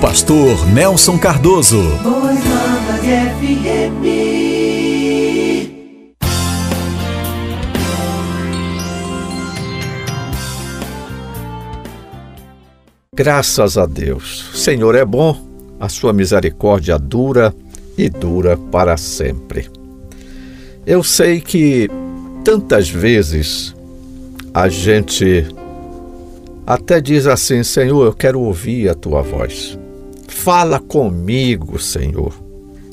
pastor Nelson Cardoso. Graças a Deus. O Senhor é bom, a sua misericórdia dura e dura para sempre. Eu sei que tantas vezes a gente até diz assim: Senhor, eu quero ouvir a tua voz. Fala comigo, Senhor.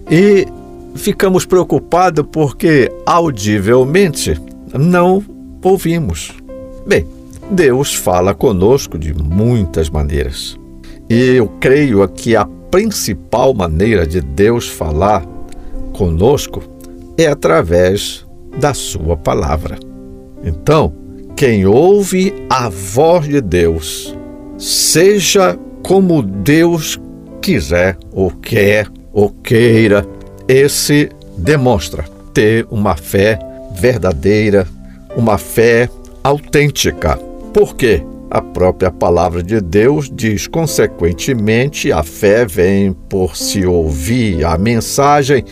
E ficamos preocupados porque audivelmente não ouvimos. Bem, Deus fala conosco de muitas maneiras. E eu creio que a principal maneira de Deus falar conosco é através da Sua palavra. Então, quem ouve a voz de Deus, seja como Deus quiser, ou quer, ou queira, esse demonstra ter uma fé verdadeira, uma fé autêntica. Por quê? A própria palavra de Deus diz, consequentemente, a fé vem por se ouvir a mensagem,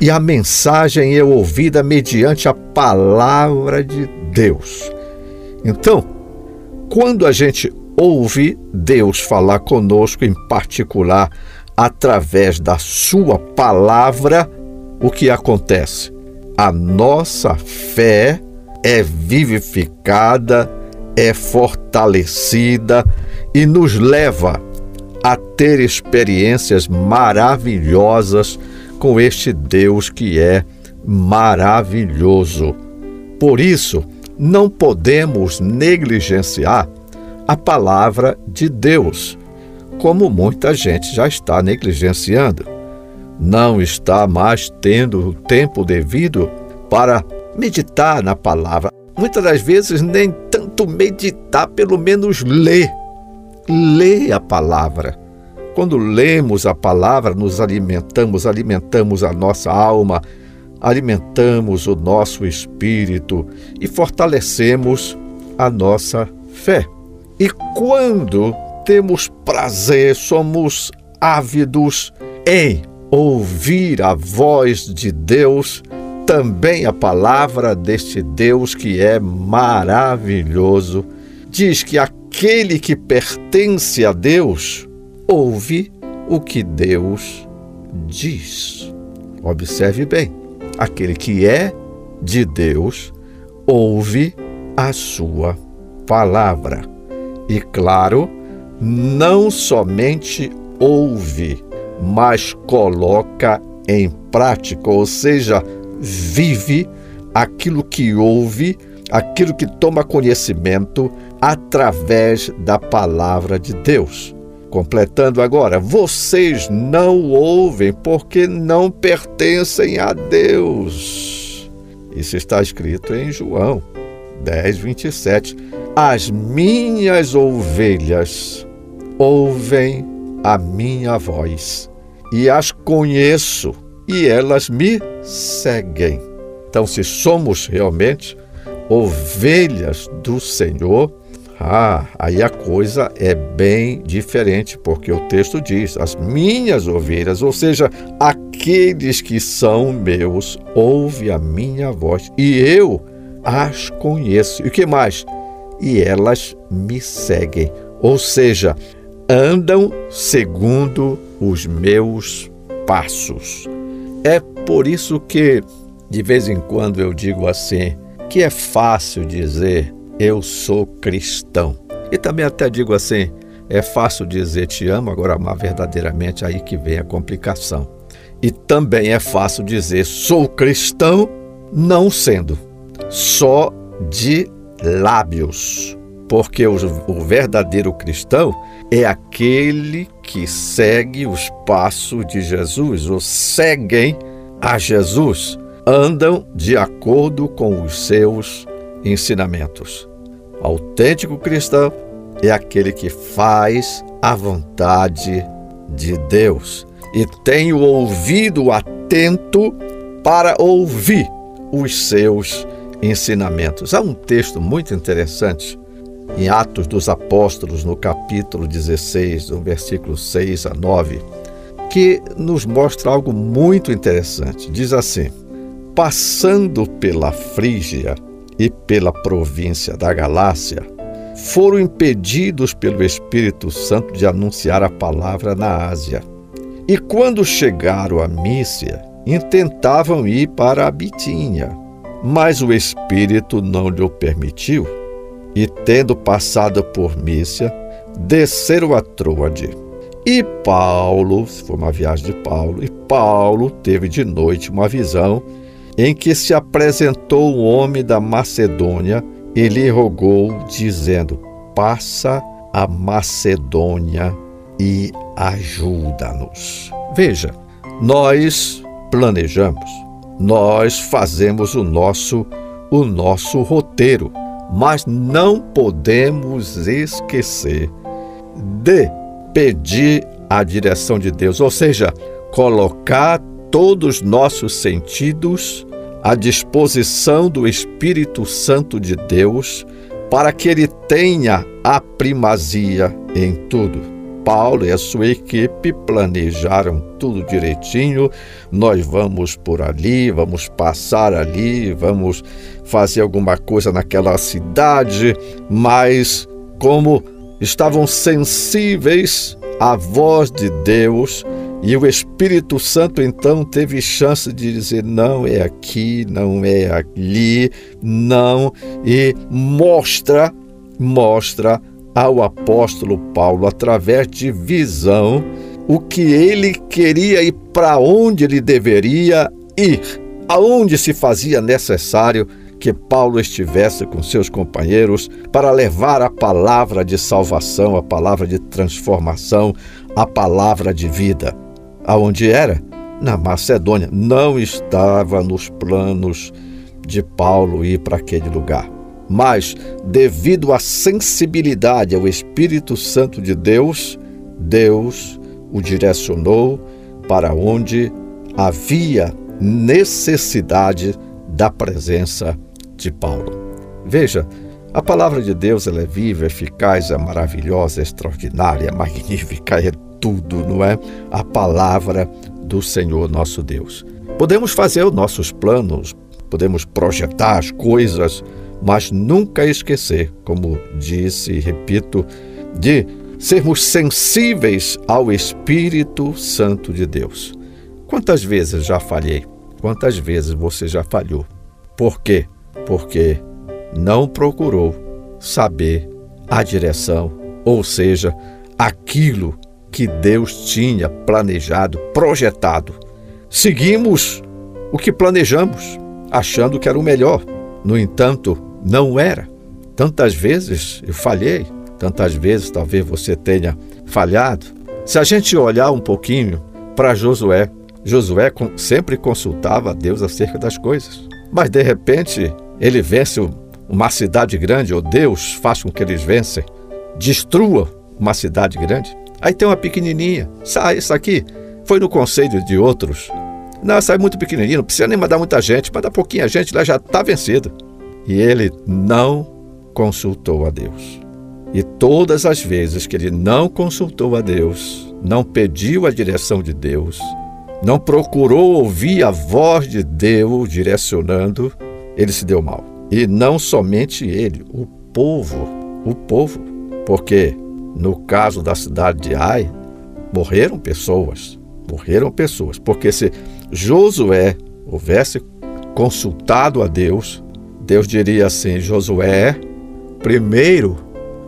e a mensagem é ouvida mediante a palavra de Deus. Então, quando a gente ouve Deus falar conosco, em particular através da Sua palavra, o que acontece? A nossa fé é vivificada, é fortalecida e nos leva a ter experiências maravilhosas com este Deus que é maravilhoso. Por isso, não podemos negligenciar a palavra de Deus, como muita gente já está negligenciando. Não está mais tendo o tempo devido para meditar na palavra. Muitas das vezes, nem tanto meditar, pelo menos ler. Ler a palavra. Quando lemos a palavra, nos alimentamos, alimentamos a nossa alma, alimentamos o nosso espírito e fortalecemos a nossa fé. E quando temos prazer, somos ávidos em ouvir a voz de Deus, também a palavra deste Deus que é maravilhoso, diz que aquele que pertence a Deus ouve o que Deus diz. Observe bem aquele que é de Deus ouve a sua palavra. E claro, não somente ouve, mas coloca em prática, ou seja, vive aquilo que ouve, aquilo que toma conhecimento através da palavra de Deus. Completando agora, vocês não ouvem porque não pertencem a Deus. Isso está escrito em João 10, 27. As minhas ovelhas ouvem a minha voz e as conheço e elas me seguem. Então, se somos realmente ovelhas do Senhor, ah, aí a coisa é bem diferente, porque o texto diz: as minhas ovelhas, ou seja, aqueles que são meus, ouve a minha voz e eu as conheço. E o que mais? E elas me seguem, ou seja, andam segundo os meus passos. É por isso que, de vez em quando, eu digo assim: que é fácil dizer eu sou cristão. E também até digo assim, é fácil dizer te amo, agora amar verdadeiramente aí que vem a complicação. E também é fácil dizer sou cristão não sendo, só de lábios. Porque o, o verdadeiro cristão é aquele que segue os passos de Jesus, ou seguem a Jesus, andam de acordo com os seus ensinamentos. Autêntico cristão é aquele que faz a vontade de Deus e tem o ouvido atento para ouvir os seus ensinamentos. Há um texto muito interessante em Atos dos Apóstolos, no capítulo 16, do versículo 6 a 9, que nos mostra algo muito interessante. Diz assim: Passando pela Frígia e pela província da Galácia, foram impedidos pelo Espírito Santo de anunciar a palavra na Ásia. E quando chegaram a Mícia, intentavam ir para a Bitínia, mas o Espírito não lhe permitiu. E tendo passado por Mícia, desceram a Troade. E Paulo, foi uma viagem de Paulo, e Paulo teve de noite uma visão em que se apresentou um homem da Macedônia e lhe rogou, dizendo: Passa a Macedônia e ajuda-nos. Veja, nós planejamos, nós fazemos o nosso o nosso roteiro, mas não podemos esquecer de pedir a direção de Deus, ou seja, colocar todos os nossos sentidos à disposição do Espírito Santo de Deus para que ele tenha a primazia em tudo. Paulo e a sua equipe planejaram tudo direitinho. Nós vamos por ali, vamos passar ali, vamos fazer alguma coisa naquela cidade, mas como estavam sensíveis à voz de Deus, e o Espírito Santo então teve chance de dizer: não é aqui, não é ali, não, e mostra, mostra ao apóstolo Paulo, através de visão, o que ele queria e para onde ele deveria ir, aonde se fazia necessário que Paulo estivesse com seus companheiros para levar a palavra de salvação, a palavra de transformação, a palavra de vida. Aonde era? Na Macedônia. Não estava nos planos de Paulo ir para aquele lugar. Mas, devido à sensibilidade ao Espírito Santo de Deus, Deus o direcionou para onde havia necessidade da presença de Paulo. Veja, a palavra de Deus ela é viva, eficaz, é maravilhosa, é extraordinária, é magnífica, é tudo, não é? A palavra do Senhor nosso Deus. Podemos fazer os nossos planos, podemos projetar as coisas, mas nunca esquecer, como disse e repito, de sermos sensíveis ao Espírito Santo de Deus. Quantas vezes já falhei? Quantas vezes você já falhou? Por quê? Porque não procurou saber a direção, ou seja, aquilo que Deus tinha planejado, projetado. Seguimos o que planejamos, achando que era o melhor. No entanto, não era. Tantas vezes eu falhei, tantas vezes talvez você tenha falhado. Se a gente olhar um pouquinho para Josué, Josué sempre consultava a Deus acerca das coisas. Mas de repente ele vence uma cidade grande, ou Deus faz com que eles vencem, destrua uma cidade grande. Aí tem uma pequenininha. Sai, isso aqui foi no conselho de outros. Não, sai muito pequenininho, não precisa nem mandar muita gente, manda pouquinha gente, lá já está vencido. E ele não consultou a Deus. E todas as vezes que ele não consultou a Deus, não pediu a direção de Deus, não procurou ouvir a voz de Deus direcionando, ele se deu mal. E não somente ele, o povo, o povo, porque no caso da cidade de Ai, morreram pessoas. Morreram pessoas. Porque se Josué houvesse consultado a Deus, Deus diria assim: Josué, primeiro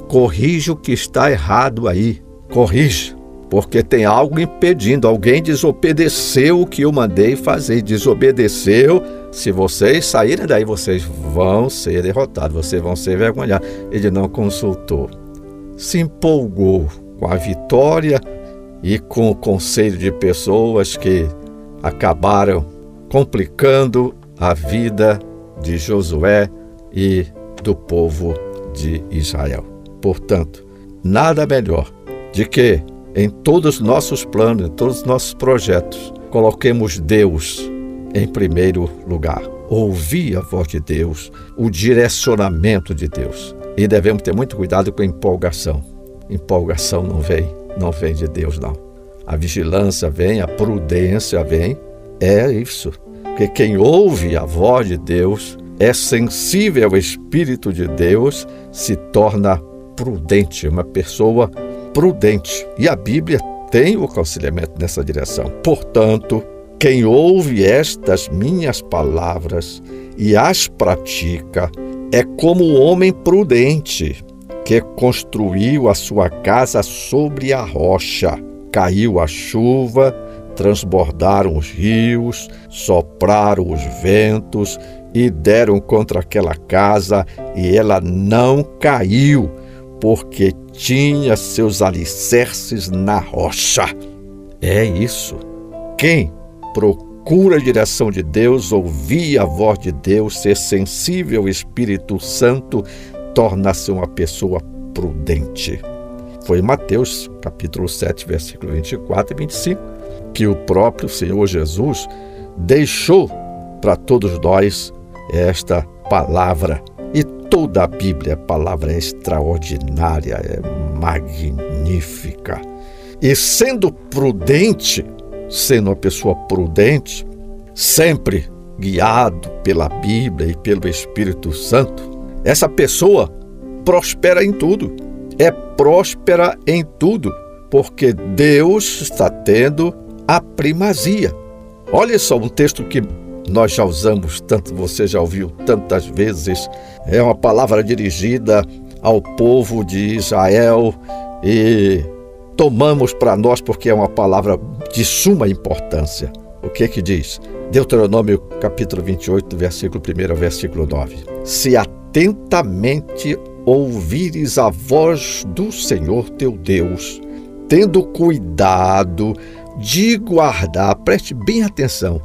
corrija o que está errado aí. Corrija. Porque tem algo impedindo, alguém desobedeceu o que eu mandei fazer, desobedeceu. Se vocês saírem daí, vocês vão ser derrotados, vocês vão ser envergonhados. Ele não consultou se empolgou com a vitória e com o conselho de pessoas que acabaram complicando a vida de Josué e do povo de Israel. Portanto, nada melhor de que em todos os nossos planos, em todos os nossos projetos, coloquemos Deus em primeiro lugar. Ouvir a voz de Deus, o direcionamento de Deus E devemos ter muito cuidado com a empolgação. Empolgação não vem, não vem de Deus, não. A vigilância vem, a prudência vem. É isso. Porque quem ouve a voz de Deus, é sensível ao Espírito de Deus, se torna prudente, uma pessoa prudente. E a Bíblia tem o aconselhamento nessa direção. Portanto, quem ouve estas minhas palavras e as pratica é como o homem prudente que construiu a sua casa sobre a rocha. Caiu a chuva, transbordaram os rios, sopraram os ventos e deram contra aquela casa, e ela não caiu, porque tinha seus alicerces na rocha. É isso. Quem procura a direção de Deus, ouvir a voz de Deus, ser sensível ao Espírito Santo, torna-se uma pessoa prudente. Foi Mateus, capítulo 7, versículo 24 e 25, que o próprio Senhor Jesus deixou para todos nós esta palavra. E toda a Bíblia, a palavra é extraordinária, é magnífica. E sendo prudente, sendo uma pessoa prudente, sempre guiado pela Bíblia e pelo Espírito Santo, essa pessoa prospera em tudo. É próspera em tudo, porque Deus está tendo a primazia. Olha só um texto que nós já usamos tanto, você já ouviu tantas vezes. É uma palavra dirigida ao povo de Israel e tomamos para nós porque é uma palavra de suma importância. O que que diz? Deuteronômio capítulo 28, versículo 1 ao versículo 9. Se atentamente ouvires a voz do Senhor teu Deus, tendo cuidado de guardar, preste bem atenção,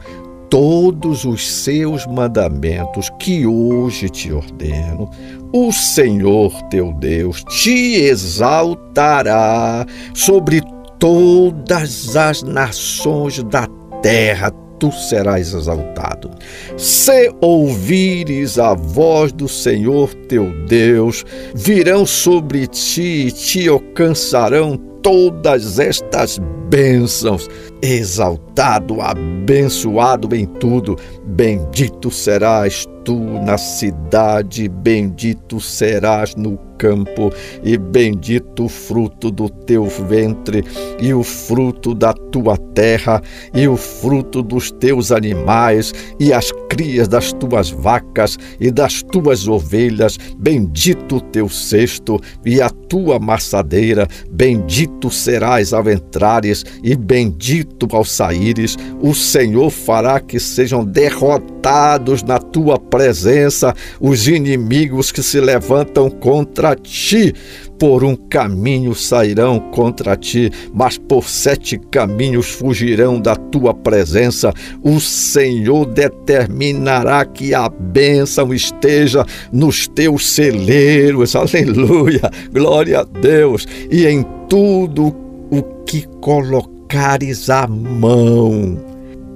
todos os seus mandamentos que hoje te ordeno, o Senhor teu Deus te exaltará sobre todas as nações da terra. Tu serás exaltado. Se ouvires a voz do Senhor teu Deus, virão sobre ti e te alcançarão todas estas bênçãos. Exaltado, abençoado em tudo, bendito serás tu na cidade, bendito serás no campo, e bendito o fruto do teu ventre, e o fruto da tua terra, e o fruto dos teus animais, e as crias das tuas vacas e das tuas ovelhas, bendito o teu cesto e a tua maçadeira, bendito serás ao entrares e bendito ao saíres. O Senhor fará que sejam derrotados na tua presença os inimigos que se levantam contra ti. Por um caminho sairão contra ti, mas por sete caminhos fugirão da tua presença. O Senhor determinará que a bênção esteja nos teus celeiros. Aleluia! Glória a Deus! E em tudo o que colocares a mão,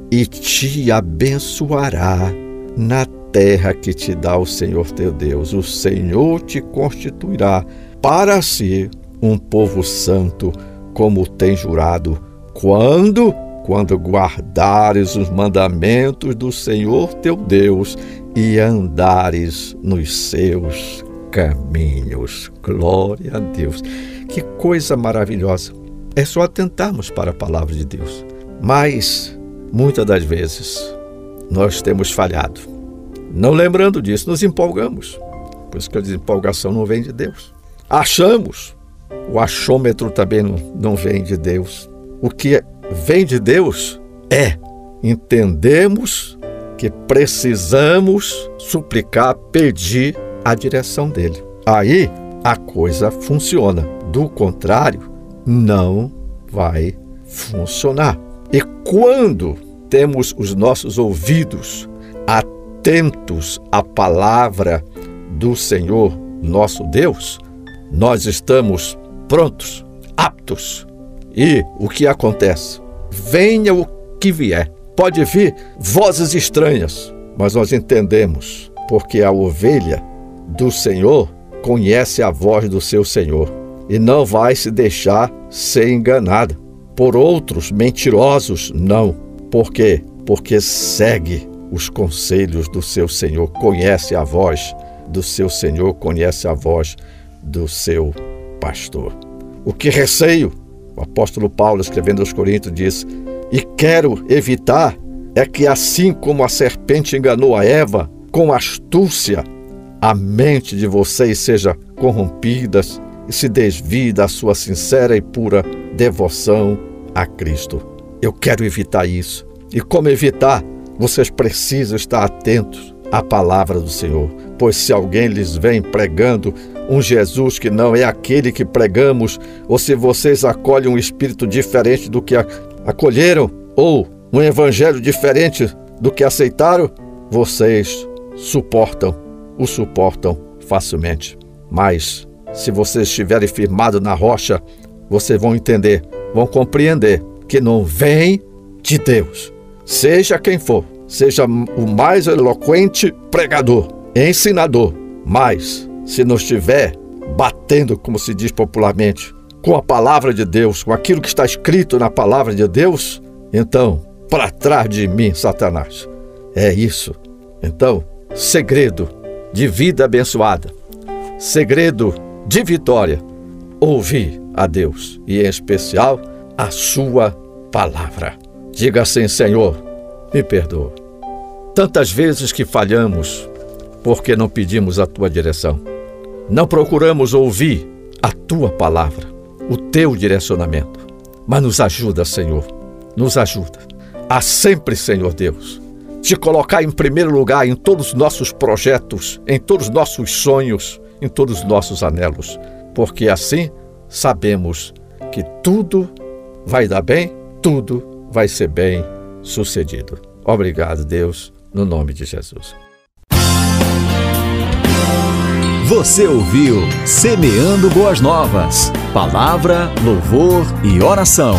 e te abençoará na terra que te dá o Senhor teu Deus. O Senhor te constituirá para si um povo santo, como tem jurado. Quando? Quando guardares os mandamentos do Senhor teu Deus e andares nos seus caminhos. Glória a Deus. Que coisa maravilhosa. É só atentarmos para a palavra de Deus. Mas, muitas das vezes, nós temos falhado. Não lembrando disso, nos empolgamos. Por isso que a desempolgação não vem de Deus. Achamos. O achômetro também não, não vem de Deus. O que vem de Deus é entendemos que precisamos suplicar, pedir a direção dele. Aí a coisa funciona. Do contrário, não vai funcionar. E quando temos os nossos ouvidos atentos à palavra do Senhor nosso Deus, nós estamos prontos, aptos. E o que acontece? Venha o que vier. Pode vir vozes estranhas, mas nós entendemos, porque a ovelha do Senhor conhece a voz do seu Senhor e não vai se deixar ser enganada por outros mentirosos, não. Por quê? Porque segue os conselhos do seu Senhor, conhece a voz do seu Senhor, conhece a voz do seu pastor. O que receio, o apóstolo Paulo, escrevendo aos Coríntios, diz: E quero evitar é que, assim como a serpente enganou a Eva com astúcia, a mente de vocês seja corrompida e se desvie da sua sincera e pura devoção a Cristo. Eu quero evitar isso. E como evitar? Vocês precisam estar atentos à palavra do Senhor, pois se alguém lhes vem pregando um Jesus que não é aquele que pregamos, ou se vocês acolhem um espírito diferente do que acolheram, ou um evangelho diferente do que aceitaram, vocês suportam, o suportam facilmente. Mas se vocês estiverem firmados na rocha, vocês vão entender, vão compreender que não vem de Deus. Seja quem for, seja o mais eloquente pregador, ensinador, mas se não estiver batendo, como se diz popularmente, com a palavra de Deus, com aquilo que está escrito na palavra de Deus, então, para trás de mim, Satanás. É isso. Então, segredo de vida abençoada, segredo de vitória, ouvir a Deus e, em especial, a Sua palavra. Diga assim, Senhor, me perdoa. Tantas vezes que falhamos porque não pedimos a Tua direção não procuramos ouvir a tua palavra, o teu direcionamento. Mas nos ajuda, Senhor, nos ajuda a sempre, Senhor Deus, te colocar em primeiro lugar em todos os nossos projetos, em todos os nossos sonhos, em todos os nossos anelos, porque assim sabemos que tudo vai dar bem, tudo vai ser bem sucedido. Obrigado, Deus, no nome de Jesus. Você ouviu Semeando Boas Novas. Palavra, louvor e oração.